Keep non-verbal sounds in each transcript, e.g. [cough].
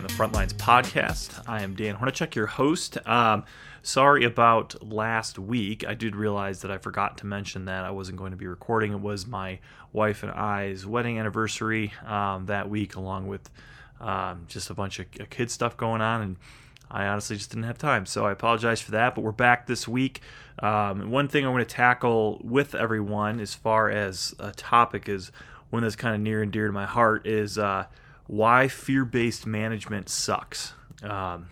on the Frontlines podcast. I am Dan Hornacek, your host. Um, sorry about last week. I did realize that I forgot to mention that I wasn't going to be recording. It was my wife and I's wedding anniversary um, that week, along with um, just a bunch of kid stuff going on. And I honestly just didn't have time. So I apologize for that. But we're back this week. Um, one thing I want to tackle with everyone as far as a topic is one that's kind of near and dear to my heart is uh, why fear based management sucks. Um,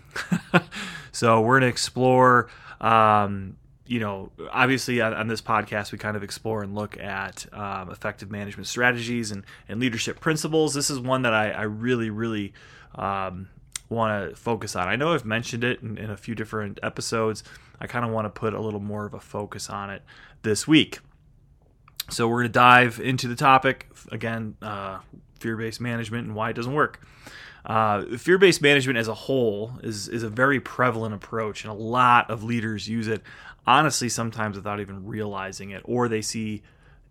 [laughs] so we're going to explore, um, you know, obviously on, this podcast, we kind of explore and look at um, effective management strategies and, and leadership principles. This is one that I, I really, really um, want to focus on. I know I've mentioned it in, in a few different episodes. I kind of want to put a little more of a focus on it this week. So we're going to dive into the topic again, uh, fear-based management and why it doesn't work. Uh, fear-based management as a whole is is a very prevalent approach, and a lot of leaders use it. Honestly, sometimes without even realizing it, or they see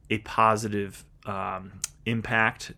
a positive um, impact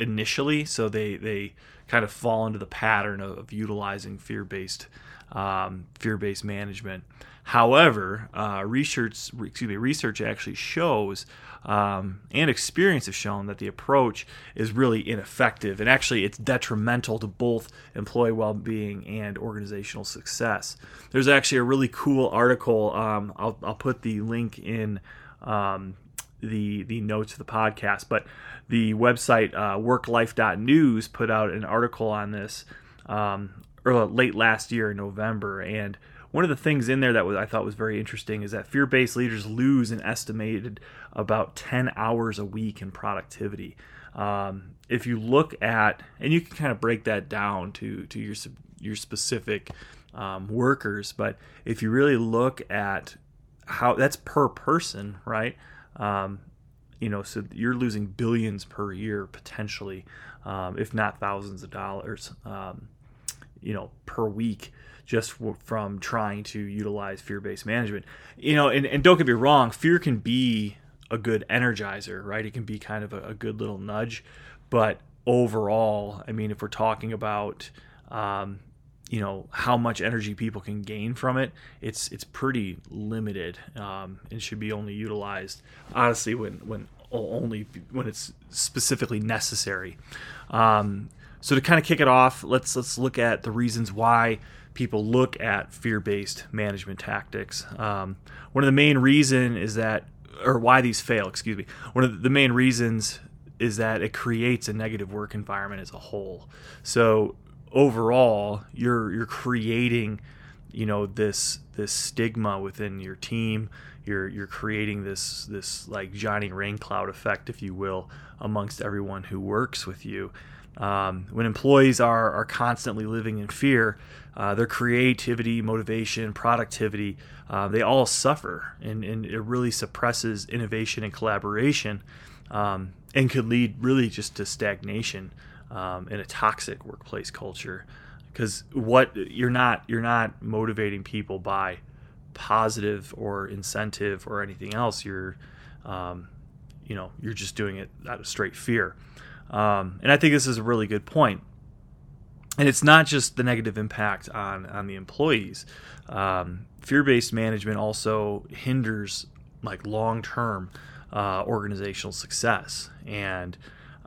initially, so they they kind of fall into the pattern of, of utilizing fear-based um, fear-based management. However, uh, research excuse me research actually shows um, and experience has shown that the approach is really ineffective and actually it's detrimental to both employee well-being and organizational success. There's actually a really cool article. Um, I'll, I'll, put the link in um, the the notes of the podcast, but the website uh, worklife.news put out an article on this um, or late last year in November and one of the things in there that was I thought was very interesting is that fear-based leaders lose an estimated about 10 hours a week in productivity. Um, if you look at, and you can kind of break that down to to your your specific um, workers, but if you really look at how that's per person, right? Um, you know, so you're losing billions per year potentially, um, if not thousands of dollars, um, you know, per week just from trying to utilize fear-based management. You know, and, and don't get me wrong, fear can be a good energizer, right? It can be kind of a, a good little nudge, but overall, I mean, if we're talking about um, you know how much energy people can gain from it it's it's pretty limited um, and should be only utilized honestly when when only when it's specifically necessary um, so to kind of kick it off let's let's look at the reasons why people look at fear-based management tactics. Um, one of the main reason is that, or why these fail, excuse me. One of the main reasons is that it creates a negative work environment as a whole. So overall, you're you're creating, you know, this this stigma within your team. You're you're creating this this like Johnny Raincloud effect, if you will, amongst everyone who works with you. Um, when employees are, are constantly living in fear, uh, their creativity, motivation, productivity, uh, they all suffer, and, and it really suppresses innovation and collaboration, um, and could lead really just to stagnation um, in a toxic workplace culture. Because what you're not you're not motivating people by positive or incentive or anything else. You're um, you know you're just doing it out of straight fear. Um, and I think this is a really good point. And it's not just the negative impact on, on the employees. Um, Fear based management also hinders like long term uh, organizational success. And,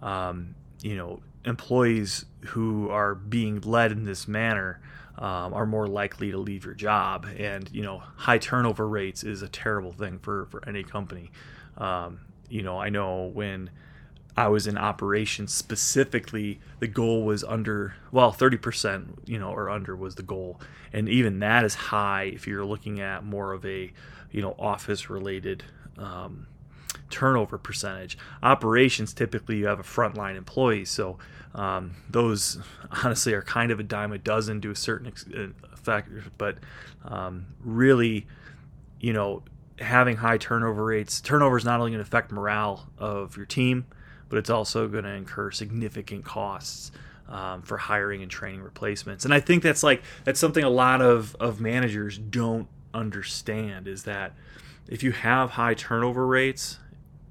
um, you know, employees who are being led in this manner um, are more likely to leave your job. And, you know, high turnover rates is a terrible thing for, for any company. Um, you know, I know when I was in operations specifically, the goal was under, well, 30%, you know, or under was the goal. And even that is high if you're looking at more of a, you know, office related um, turnover percentage. Operations, typically you have a frontline employee. So um, those honestly are kind of a dime a dozen to a certain effect. But um, really, you know, having high turnover rates, turnover is not only going to affect morale of your team, but it's also going to incur significant costs um, for hiring and training replacements. And I think that's like that's something a lot of of managers don't understand is that if you have high turnover rates,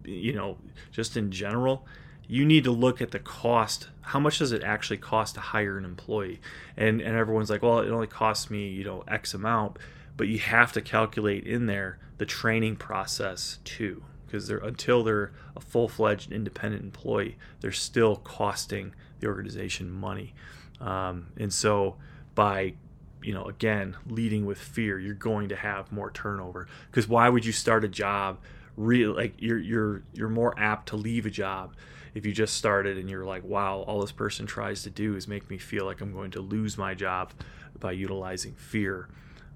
you know, just in general, you need to look at the cost. How much does it actually cost to hire an employee? And and everyone's like, well, it only costs me, you know, X amount. But you have to calculate in there the training process too, because they're until they're a full fledged independent employee, they're still costing the organization money. Um, and so by you know again leading with fear you're going to have more turnover because why would you start a job really like you're you're you're more apt to leave a job if you just started and you're like wow all this person tries to do is make me feel like i'm going to lose my job by utilizing fear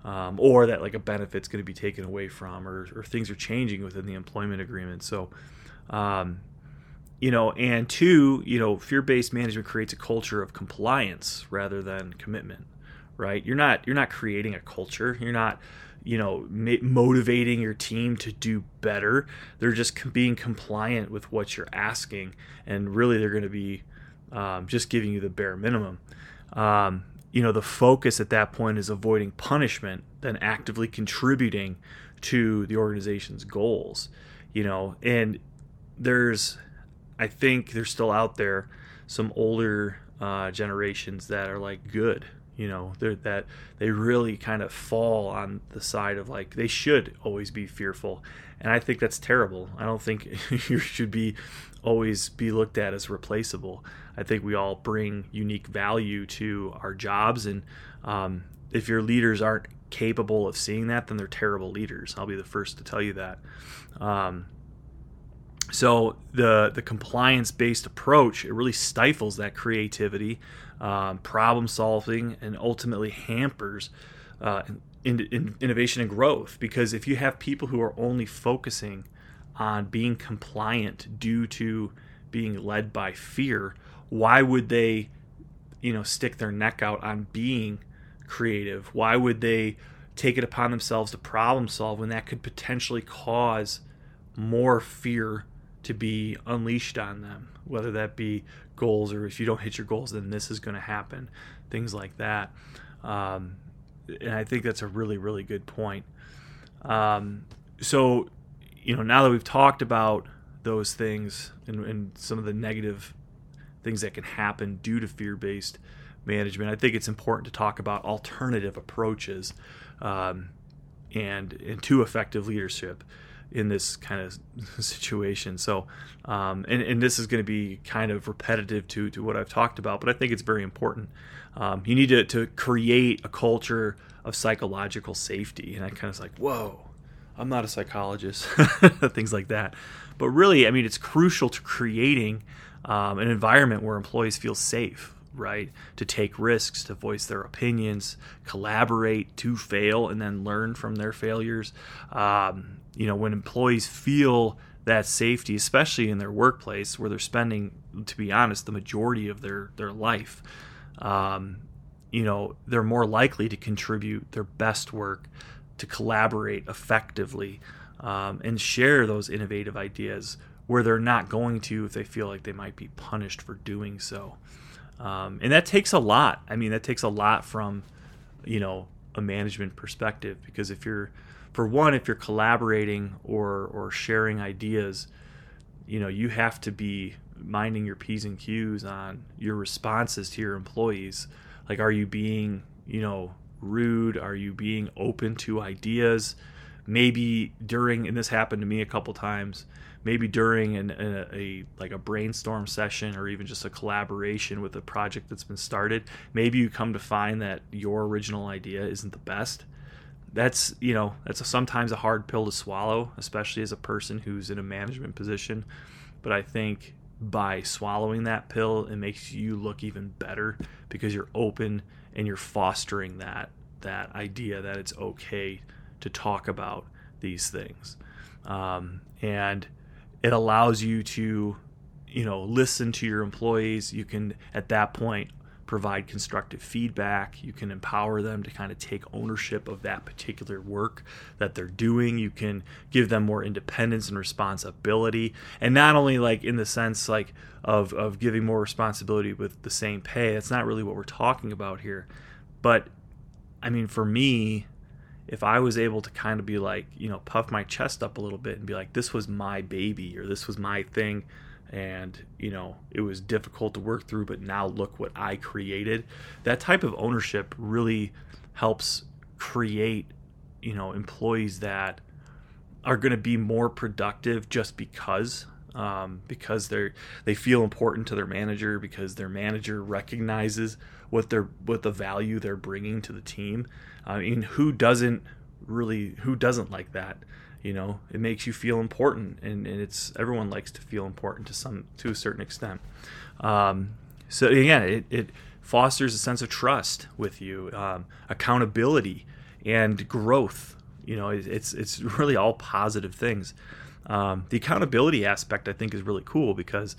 um, or that like a benefit's going to be taken away from or, or things are changing within the employment agreement. So um, you know and two you know fear-based management creates a culture of compliance rather than commitment right? You're not you're not creating a culture. You're not you know motivating your team to do better. They're just being compliant with what you're asking and really they're going to be um, just giving you the bare minimum. Um, you know the focus at that point is avoiding punishment than actively contributing to the organization's goals you know? And there's i think there's still out there some older uh, generations that are like good you know that they really kind of fall on the side of like they should always be fearful. And i think that's terrible. I don't think [laughs] you should be always be looked at as replaceable. I think we all bring unique value to our jobs. And um, if your leaders aren't capable of seeing that then they're terrible leaders. I'll be the first to tell you that. Um, so the the compliance based approach it really stifles that creativity um, problem solving, and ultimately hampers uh, in, in innovation and growth. Because if you have people who are only focusing on being compliant due to being led by fear, why would they, you know, stick their neck out on being creative? Why would they take it upon themselves to problem solve when that could potentially cause more fear to be unleashed on them, whether that be goals or if you don't hit your goals, then this is going to happen, things like that. Um, and I think that's a really, really good point. Um, so, you know, now that we've talked about those things and, and some of the negative things that can happen due to fear based management, I think it's important to talk about alternative approaches um, and, and to effective leadership in this kind of [laughs] situation. So, um, and, and this is going to be kind of repetitive to, to what I've talked about, but I think it's very important. Um, you need to, to create a culture of psychological safety. And I kind of was like, whoa, I'm not a psychologist, [laughs] things like that. But really, I mean, it's crucial to creating um, an environment where employees feel safe, right? To take risks, to voice their opinions, collaborate, to fail, and then learn from their failures. Um, you know, when employees feel that safety, especially in their workplace where they're spending, to be honest, the majority of their their life, um, you know, they're more likely to contribute their best work, to collaborate effectively, um, and share those innovative ideas where they're not going to if they feel like they might be punished for doing so. Um, and that takes a lot. I mean, that takes a lot from, you know, a management perspective because if you're for one, if you're collaborating or or sharing ideas, you know you have to be minding your p's and q's on your responses to your employees. Like, are you being you know rude? Are you being open to ideas? Maybe during and this happened to me a couple times. Maybe during an, a, a like a brainstorm session or even just a collaboration with a project that's been started, maybe you come to find that your original idea isn't the best that's you know that's a, sometimes a hard pill to swallow, especially as a person who's in a management position. But I think by swallowing that pill, it makes you look even better because you're open and you're fostering that that idea that it's okay to talk about these things, um, and it allows you to you know listen to your employees. You can at that point provide constructive feedback. You can empower them to kind of take ownership of that particular work that they're doing. You can give them more independence and responsibility. And not only like in the sense like of, of giving more responsibility with the same pay. That's not really what we're talking about here. But I mean, for me, if I was able to kind of be like, you know, puff my chest up a little bit and be like, this was my baby or this was my thing and you know it was difficult to work through but now look what i created. That type of ownership really helps create you know employees that are going to be more productive just because um, because they're they feel important to their manager because their manager recognizes what they're what the value they're bringing to the team. I mean who doesn't really who doesn't like that you know it makes you feel important and, and it's everyone likes to feel important to some to a certain extent. Um, so again it, it fosters a sense of trust with you um, accountability and growth. You know it, it's it's really all positive things. Um, the accountability aspect i think is really cool because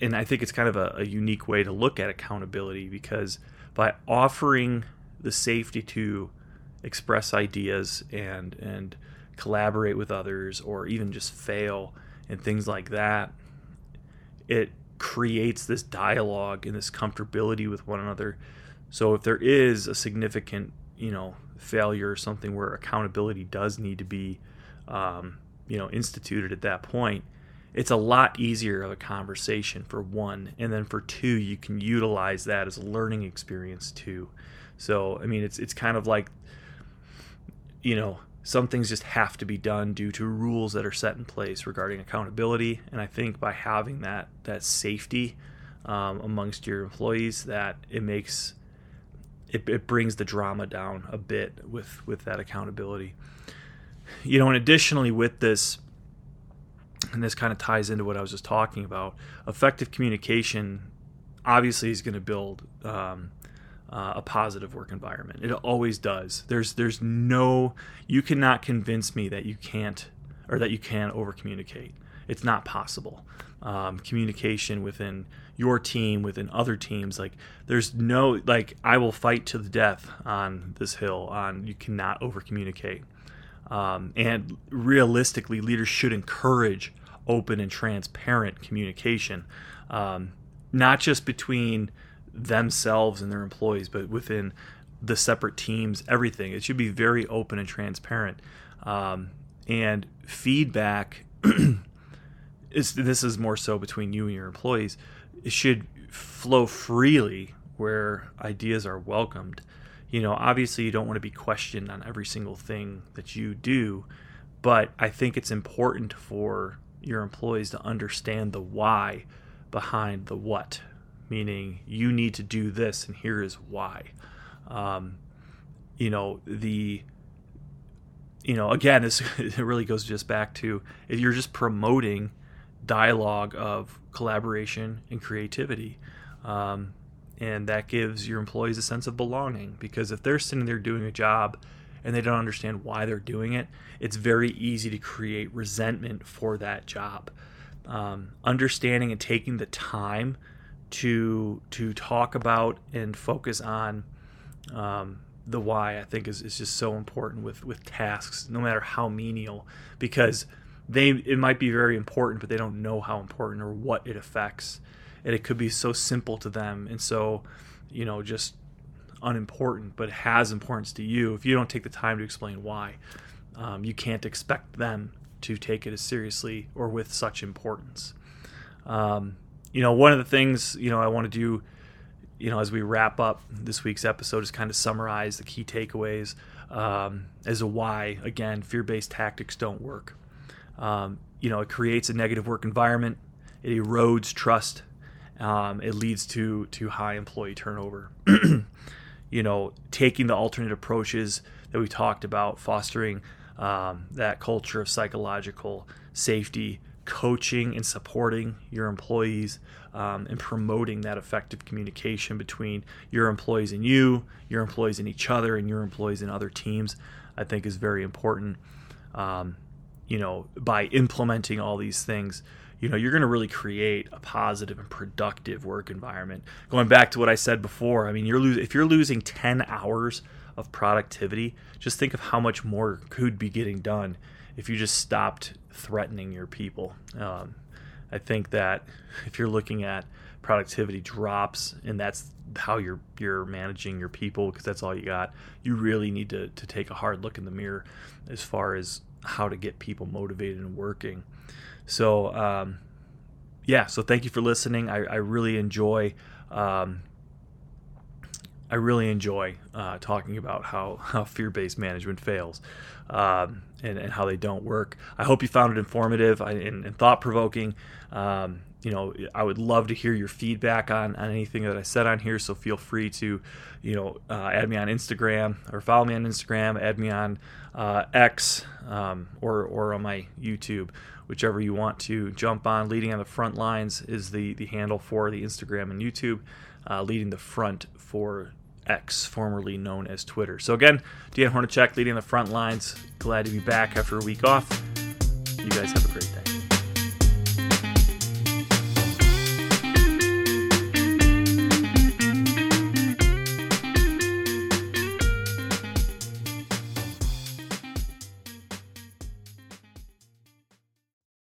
and i think it's kind of a, a unique way to look at accountability because by offering the safety to express ideas and and collaborate with others or even just fail and things like that it creates this dialogue and this comfortability with one another. So if there is a significant you know failure or something where accountability does need to be um, you know instituted at that point it's a lot easier of a conversation for one and then for two you can utilize that as a learning experience too. So i mean it's it's kind of like you know, some things just have to be done due to rules that are set in place regarding accountability. And I think by having that that safety um, amongst your employees, that it makes it, it brings the drama down a bit with with that accountability. You know, and additionally with this, and this kind of ties into what I was just talking about, effective communication obviously is going to build um, uh, a positive work environment. It always does. There's there's no you cannot convince me that you can't or that you can over communicate. It's not possible. Um, communication within your team, within other teams, like there's no like I will fight to the death on this hill. On you cannot over communicate. Um, and realistically, leaders should encourage open and transparent communication, um, not just between themselves and their employees, but within the separate teams, everything. It should be very open and transparent. Um, and feedback [clears throat] is this is more so between you and your employees. It should flow freely where ideas are welcomed. You know, obviously you don't want to be questioned on every single thing that you do, but I think it's important for your employees to understand the why behind the what meaning you need to do this and here is why. Um, you know the you know again this [laughs] it really goes just back to if you're just promoting dialogue of collaboration and creativity um, and that gives your employees a sense of belonging because if they're sitting there doing a job and they don't understand why they're doing it it's very easy to create resentment for that job. Um, understanding and taking the time to to talk about and focus on um, the why I think is, is just so important with with tasks no matter how menial because they it might be very important but they don't know how important or what it affects and it could be so simple to them and so you know just unimportant but has importance to you. If you don't take the time to explain why um, you can't expect them to take it as seriously or with such importance. Um, you know, one of the things, you know, I want to do, you know, as we wrap up this week's episode is kind of summarize the key takeaways um, as a why. Again, fear based tactics don't work. Um, you know, it creates a negative work environment, it erodes trust, um, it leads to, to high employee turnover. [clears throat] you know, taking the alternate approaches that we talked about, fostering um, that culture of psychological safety coaching and supporting your employees um, and promoting that effective communication between your employees and you, your employees and each other, and your employees and other teams, I think is very important. Um, you know, by implementing all these things, you know, you're going to really create a positive and productive work environment. Going back to what I said before, I mean, you're lo- if you're losing 10 hours of productivity, just think of how much more could be getting done if you just stopped threatening your people. Um, I think that if you're looking at productivity drops and that's how you're you're managing your people because that's all you got, you really need to to take a hard look in the mirror as far as how to get people motivated and working. So um, yeah, so thank you for listening. I, I really enjoy. Um, I really enjoy uh, talking about how, [laughs] how fear based management fails um, and, and, how they don't work. I hope you found it informative and, and thought provoking. Um, you know, I would love to hear your feedback on, on anything that I said on here. So feel free to, you know, uh, add me on Instagram or follow me on Instagram, add me on uh, X um, or, or on my YouTube, whichever you want to jump on. Leading on the front lines is the, the handle for the Instagram and YouTube. Uh, leading the front for X, formerly known as Twitter. So again, Dan Hornacek leading the front lines. Glad to be back after a week off. You guys have a great day.